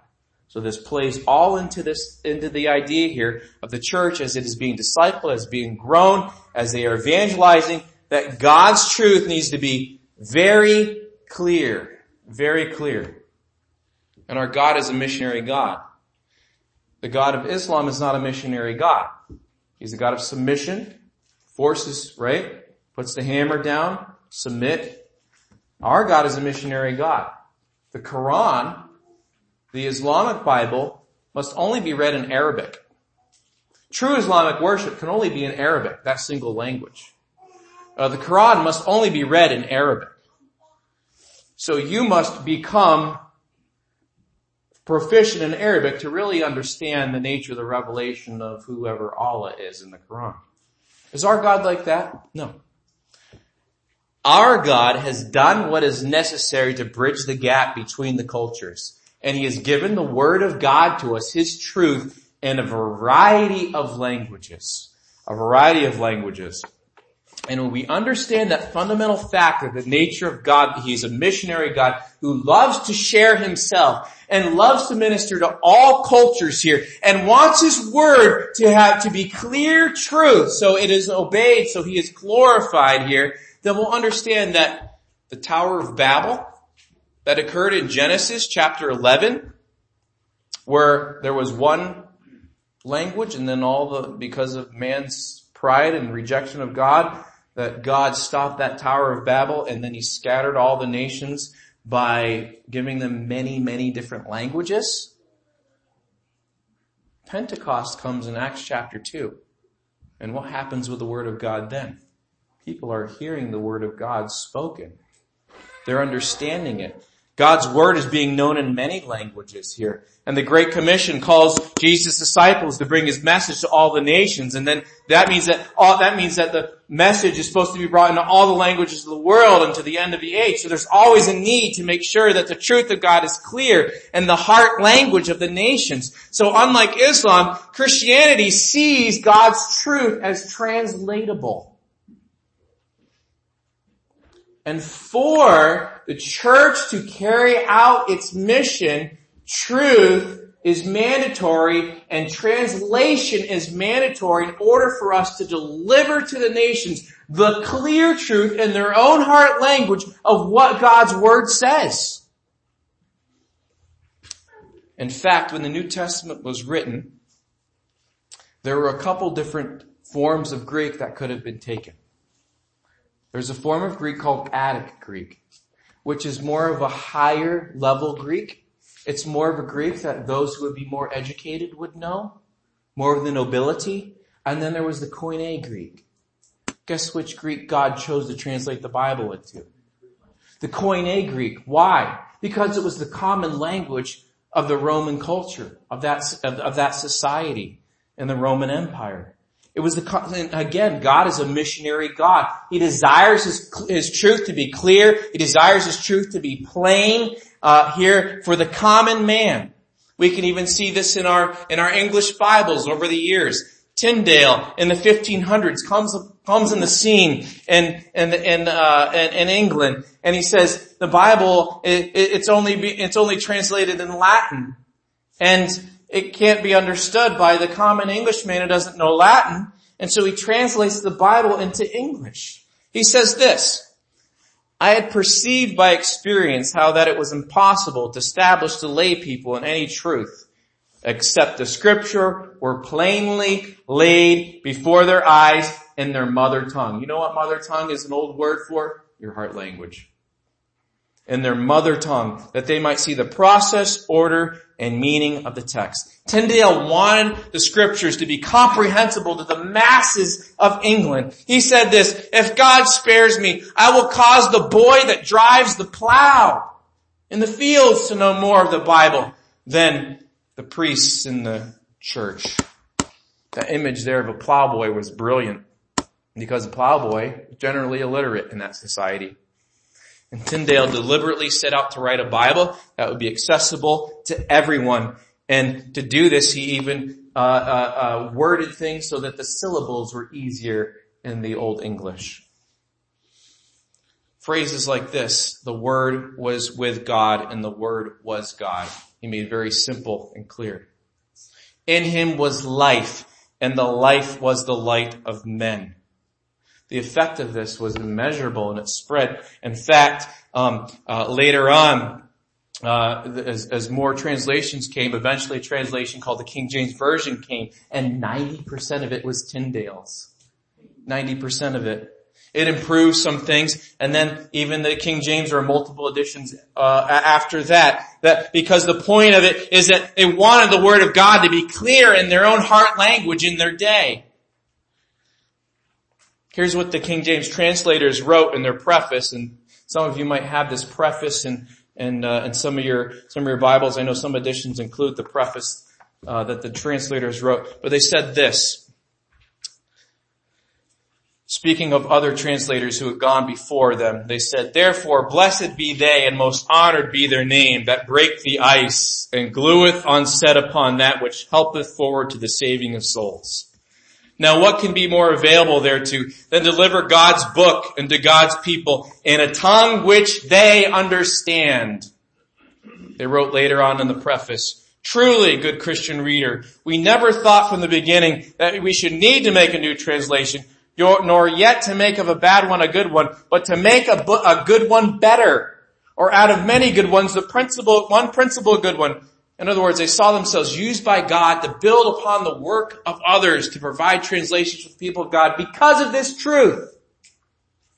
Speaker 5: So this plays all into this, into the idea here of the church as it is being discipled, as being grown, as they are evangelizing, that God's truth needs to be very clear. Very clear. And our God is a missionary God. The God of Islam is not a missionary God. He's a God of submission, forces, right? Puts the hammer down, submit. Our God is a missionary God. The Quran, the Islamic Bible, must only be read in Arabic. True Islamic worship can only be in Arabic, that single language. Uh, the Quran must only be read in Arabic. So you must become proficient in Arabic to really understand the nature of the revelation of whoever Allah is in the Quran. Is our God like that? No. Our God has done what is necessary to bridge the gap between the cultures. And He has given the Word of God to us, His truth, in a variety of languages. A variety of languages. And when we understand that fundamental fact of the nature of God, He's a missionary God who loves to share Himself and loves to minister to all cultures here and wants His word to have, to be clear truth so it is obeyed, so He is glorified here, then we'll understand that the Tower of Babel that occurred in Genesis chapter 11, where there was one language and then all the, because of man's pride and rejection of God, that God stopped that Tower of Babel and then he scattered all the nations by giving them many, many different languages. Pentecost comes in Acts chapter 2. And what happens with the Word of God then? People are hearing the Word of God spoken. They're understanding it. God's word is being known in many languages here. And the Great Commission calls Jesus' disciples to bring his message to all the nations. And then that means that all, that means that the message is supposed to be brought into all the languages of the world and to the end of the age. So there's always a need to make sure that the truth of God is clear and the heart language of the nations. So unlike Islam, Christianity sees God's truth as translatable. And for the church to carry out its mission, truth is mandatory and translation is mandatory in order for us to deliver to the nations the clear truth in their own heart language of what God's word says. In fact, when the New Testament was written, there were a couple different forms of Greek that could have been taken. There's a form of Greek called Attic Greek, which is more of a higher level Greek. It's more of a Greek that those who would be more educated would know, more of the nobility. And then there was the Koine Greek. Guess which Greek God chose to translate the Bible into? The Koine Greek. Why? Because it was the common language of the Roman culture, of that, of, of that society in the Roman Empire. It was the, again, God is a missionary God. He desires his, his truth to be clear. He desires his truth to be plain, uh, here for the common man. We can even see this in our, in our English Bibles over the years. Tyndale in the 1500s comes, comes in the scene in, in, in, uh, in, in England and he says the Bible, it, it's only, it's only translated in Latin. And it can't be understood by the common Englishman who doesn't know Latin. And so he translates the Bible into English. He says this, I had perceived by experience how that it was impossible to establish to lay people in any truth except the scripture were plainly laid before their eyes in their mother tongue. You know what mother tongue is an old word for? Your heart language. In their mother tongue that they might see the process, order, and meaning of the text. Tyndale wanted the scriptures to be comprehensible to the masses of England. He said this, if God spares me, I will cause the boy that drives the plow in the fields to know more of the Bible than the priests in the church. That image there of a plowboy was brilliant because a plowboy is generally illiterate in that society. And Tyndale deliberately set out to write a Bible that would be accessible to everyone. And to do this, he even uh, uh, uh, worded things so that the syllables were easier in the Old English. Phrases like this, the Word was with God and the Word was God. He made very simple and clear. In him was life and the life was the light of men. The effect of this was immeasurable and it spread. In fact, um, uh, later on, uh, as, as more translations came, eventually a translation called the King James Version came, and 90% of it was Tyndale's. 90% of it. It improved some things, and then even the King James or multiple editions uh, after that. That because the point of it is that they wanted the Word of God to be clear in their own heart language in their day. Here's what the King James translators wrote in their preface, and some of you might have this preface and and uh, some of your some of your Bibles. I know some editions include the preface uh, that the translators wrote, but they said this. Speaking of other translators who had gone before them, they said, Therefore blessed be they and most honored be their name that break the ice and glueth unset upon that which helpeth forward to the saving of souls. Now what can be more available thereto than deliver God's book unto God's people in a tongue which they understand? They wrote later on in the preface, Truly, good Christian reader, we never thought from the beginning that we should need to make a new translation, nor yet to make of a bad one a good one, but to make a, a good one better. Or out of many good ones, the principle, one principal good one, in other words, they saw themselves used by God to build upon the work of others to provide translations for the people of God because of this truth.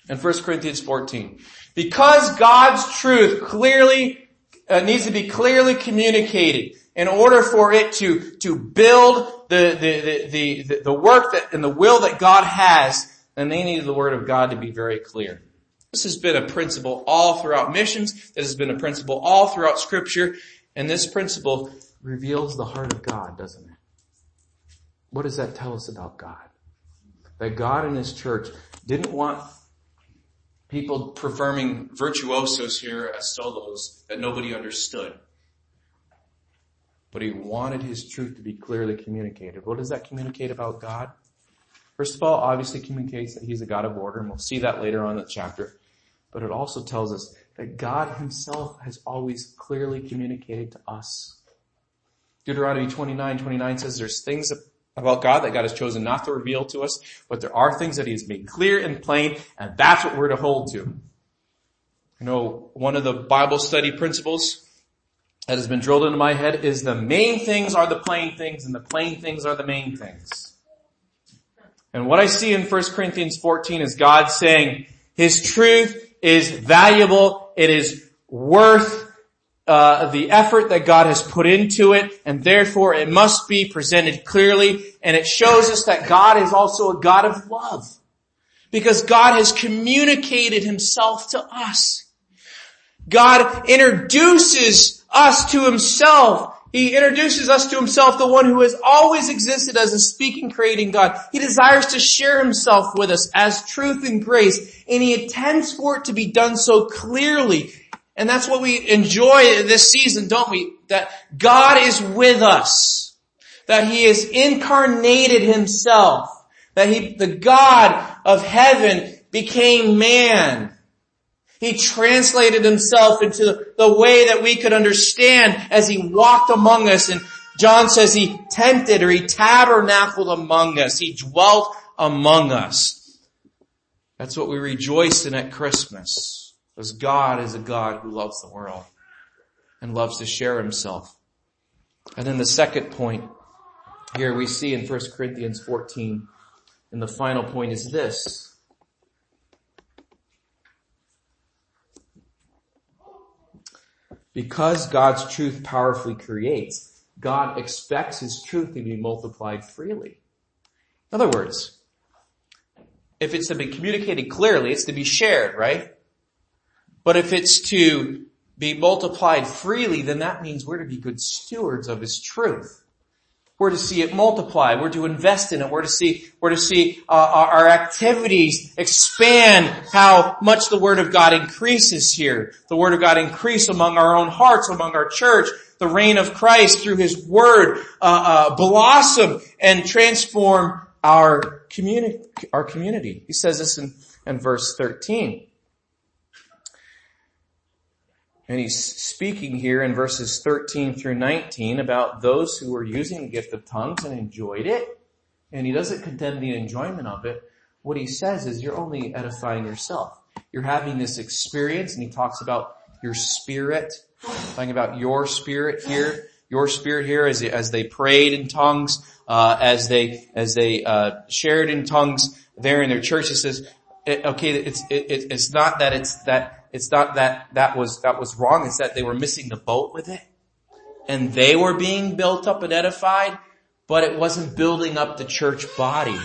Speaker 5: In 1 Corinthians 14. Because God's truth clearly uh, needs to be clearly communicated in order for it to, to build the, the, the, the, the work that, and the will that God has, then they needed the word of God to be very clear. This has been a principle all throughout missions. This has been a principle all throughout scripture. And this principle reveals the heart of God, doesn't it? What does that tell us about God? That God and His church didn't want people performing virtuosos here as solos that nobody understood. But He wanted His truth to be clearly communicated. What does that communicate about God? First of all, obviously communicates that He's a God of order, and we'll see that later on in the chapter. But it also tells us that God himself has always clearly communicated to us. Deuteronomy 29, 29 says there's things about God that God has chosen not to reveal to us, but there are things that he has made clear and plain, and that's what we're to hold to. You know, one of the Bible study principles that has been drilled into my head is the main things are the plain things and the plain things are the main things. And what I see in 1 Corinthians 14 is God saying, His truth is valuable. It is worth uh, the effort that God has put into it, and therefore it must be presented clearly. And it shows us that God is also a God of love, because God has communicated Himself to us. God introduces us to Himself he introduces us to himself, the one who has always existed as a speaking, creating God. He desires to share himself with us as truth and grace, and he intends for it to be done so clearly. And that's what we enjoy this season, don't we? That God is with us. That he has incarnated himself. That he, the God of heaven became man he translated himself into the way that we could understand as he walked among us. And John says he tented or he tabernacled among us. He dwelt among us. That's what we rejoice in at Christmas. Because God is a God who loves the world and loves to share himself. And then the second point here we see in 1 Corinthians 14, and the final point is this. Because God's truth powerfully creates, God expects his truth to be multiplied freely. In other words, if it's to be communicated clearly, it's to be shared, right? But if it's to be multiplied freely, then that means we're to be good stewards of His truth. We're to see it multiply. We're to invest in it. We're to see, we're to see uh, our activities expand how much the Word of God increases here. The Word of God increase among our own hearts, among our church. The reign of Christ through His Word uh, uh, blossom and transform our community. Our community. He says this in, in verse 13. And he's speaking here in verses 13 through 19 about those who were using the gift of tongues and enjoyed it. And he doesn't condemn the enjoyment of it. What he says is you're only edifying yourself. You're having this experience and he talks about your spirit, talking about your spirit here, your spirit here as, as they prayed in tongues, uh, as they, as they, uh, shared in tongues there in their church. It says, okay, it's, it, it's not that it's that it's not that that was, that was wrong. It's that they were missing the boat with it. And they were being built up and edified, but it wasn't building up the church body.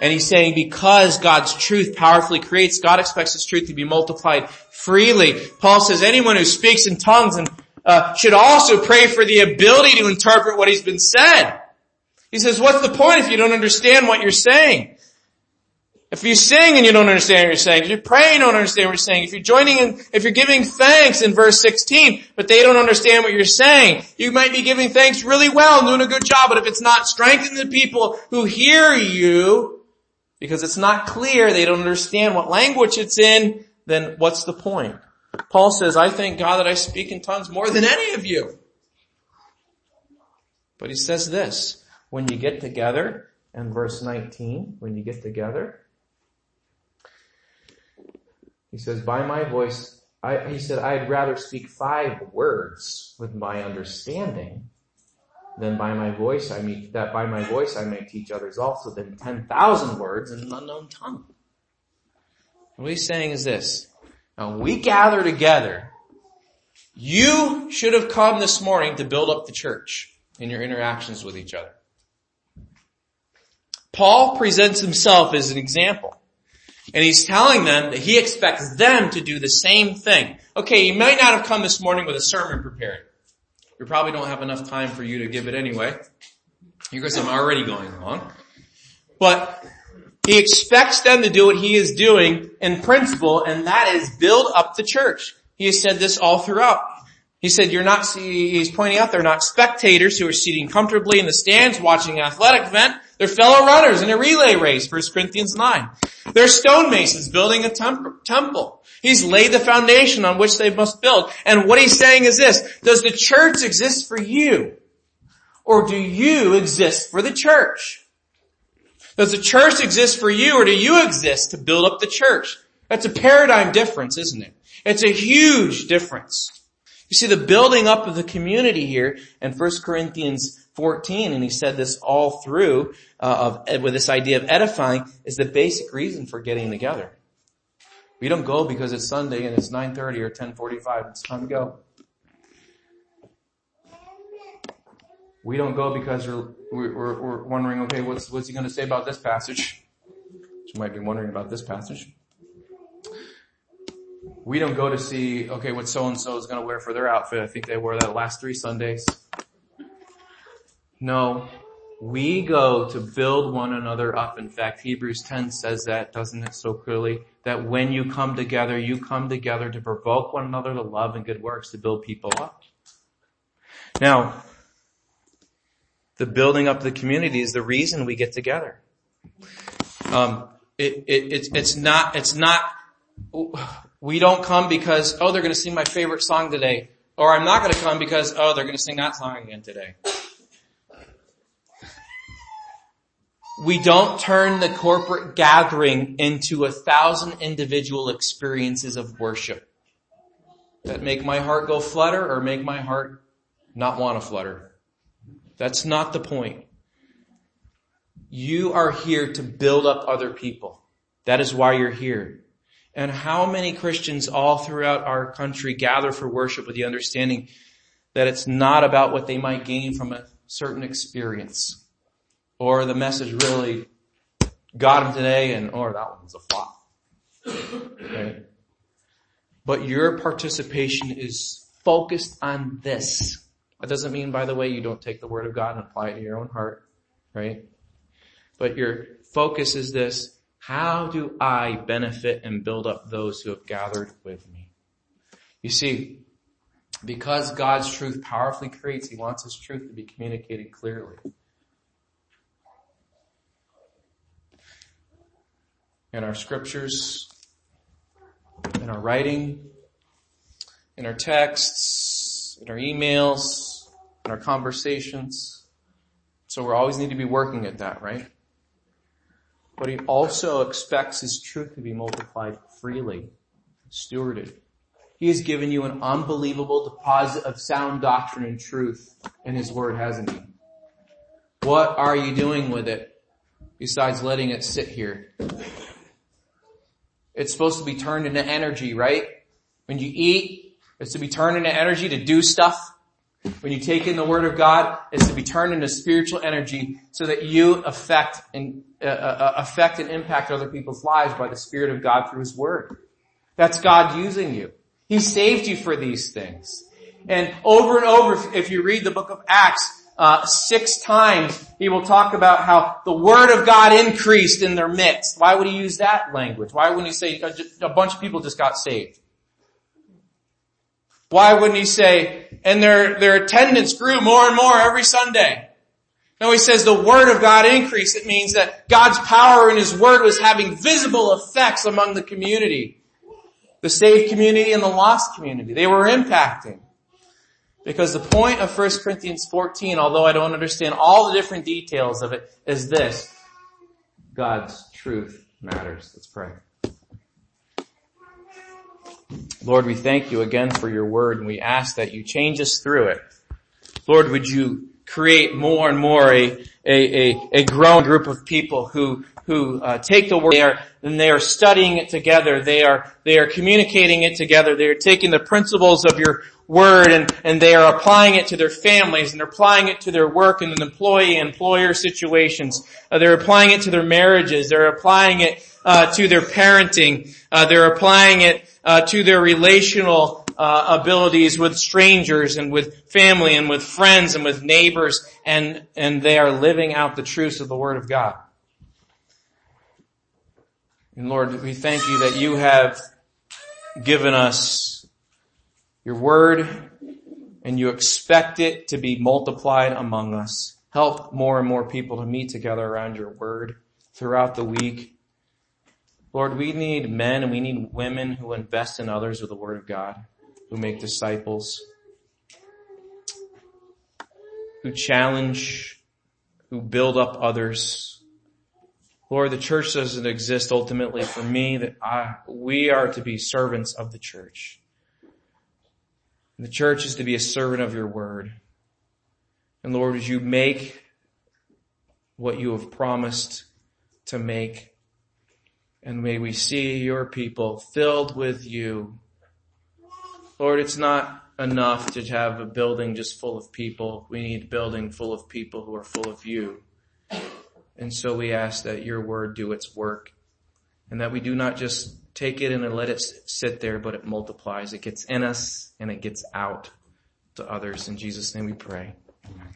Speaker 5: And he's saying because God's truth powerfully creates, God expects His truth to be multiplied freely. Paul says anyone who speaks in tongues and uh, should also pray for the ability to interpret what he's been said. He says, what's the point if you don't understand what you're saying? If you sing and you don't understand what you're saying, if you pray and you don't understand what you're saying, if you're joining in, if you're giving thanks in verse 16, but they don't understand what you're saying, you might be giving thanks really well and doing a good job, but if it's not strengthening the people who hear you, because it's not clear, they don't understand what language it's in, then what's the point? Paul says, I thank God that I speak in tongues more than any of you. But he says this, when you get together, in verse 19, when you get together, he says, by my voice, I, he said, I'd rather speak five words with my understanding than by my voice I mean, that by my voice I may teach others also than 10,000 words in an unknown tongue. What he's saying is this. Now we gather together. You should have come this morning to build up the church in your interactions with each other. Paul presents himself as an example. And he's telling them that he expects them to do the same thing. Okay, you might not have come this morning with a sermon prepared. We probably don't have enough time for you to give it anyway. Because I'm already going long. But he expects them to do what he is doing in principle, and that is build up the church. He has said this all throughout. He said you're not, he's pointing out they're not spectators who are sitting comfortably in the stands watching an athletic event. They're fellow runners in a relay race, 1 Corinthians 9. They're stonemasons building a temple. He's laid the foundation on which they must build. And what he's saying is this, does the church exist for you? Or do you exist for the church? Does the church exist for you or do you exist to build up the church? That's a paradigm difference, isn't it? It's a huge difference. You see the building up of the community here in 1 Corinthians 14, and he said this all through uh, of, with this idea of edifying, is the basic reason for getting together. We don't go because it's Sunday and it's 9.30 or 10.45. It's time to go. We don't go because we're, we're, we're wondering, okay, what's, what's he going to say about this passage? You might be wondering about this passage. We don't go to see, okay, what so and so is going to wear for their outfit. I think they wore that last three Sundays. No, we go to build one another up. In fact, Hebrews 10 says that, doesn't it so clearly? That when you come together, you come together to provoke one another to love and good works to build people up. Now, the building up the community is the reason we get together. Um, it, it, it's, it's not, it's not, we don't come because, oh, they're going to sing my favorite song today. Or I'm not going to come because, oh, they're going to sing that song again today. We don't turn the corporate gathering into a thousand individual experiences of worship that make my heart go flutter or make my heart not want to flutter. That's not the point. You are here to build up other people. That is why you're here. And how many Christians all throughout our country gather for worship with the understanding that it's not about what they might gain from a certain experience or the message really got them today and or that one's a flop. But your participation is focused on this. That doesn't mean, by the way, you don't take the word of God and apply it to your own heart, right? But your focus is this. How do I benefit and build up those who have gathered with me? You see, because God's truth powerfully creates, He wants His truth to be communicated clearly. In our scriptures, in our writing, in our texts, in our emails, in our conversations. So we always need to be working at that, right? But he also expects his truth to be multiplied freely, stewarded. He has given you an unbelievable deposit of sound doctrine and truth in his word, hasn't he? What are you doing with it besides letting it sit here? It's supposed to be turned into energy, right? When you eat, it's to be turned into energy to do stuff. When you take in the Word of God, it's to be turned into spiritual energy so that you affect and uh, uh, affect and impact other people's lives by the Spirit of God through His Word. That's God using you. He saved you for these things. And over and over, if you read the book of Acts, uh, six times he will talk about how the word of God increased in their midst. Why would he use that language? Why wouldn't he say a bunch of people just got saved? Why wouldn't he say, and their, their attendance grew more and more every Sunday? No, he says the word of God increased. It means that God's power in his word was having visible effects among the community. The saved community and the lost community. They were impacting. Because the point of 1 Corinthians 14, although I don't understand all the different details of it, is this. God's truth matters. Let's pray. Lord, we thank you again for your word and we ask that you change us through it. Lord, would you create more and more a, a, a, a grown group of people who, who uh, take the word there and they are studying it together. They are, they are communicating it together. They are taking the principles of your word and, and they are applying it to their families and they're applying it to their work and employee employer situations. Uh, they're applying it to their marriages. They're applying it uh, to their parenting. Uh, they're applying it uh, to their relational uh, abilities with strangers and with family and with friends and with neighbors and and they are living out the truths of the Word of God. And Lord, we thank you that you have given us your word and you expect it to be multiplied among us. Help more and more people to meet together around your word throughout the week. Lord, we need men and we need women who invest in others with the word of God, who make disciples, who challenge, who build up others. Lord, the church doesn't exist ultimately for me that I, we are to be servants of the church. And the church is to be a servant of your word. And Lord, as you make what you have promised to make, and may we see your people filled with you. Lord, it's not enough to have a building just full of people. We need a building full of people who are full of you. And so we ask that your word do its work and that we do not just take it and let it sit there, but it multiplies. It gets in us and it gets out to others. In Jesus' name we pray. Amen.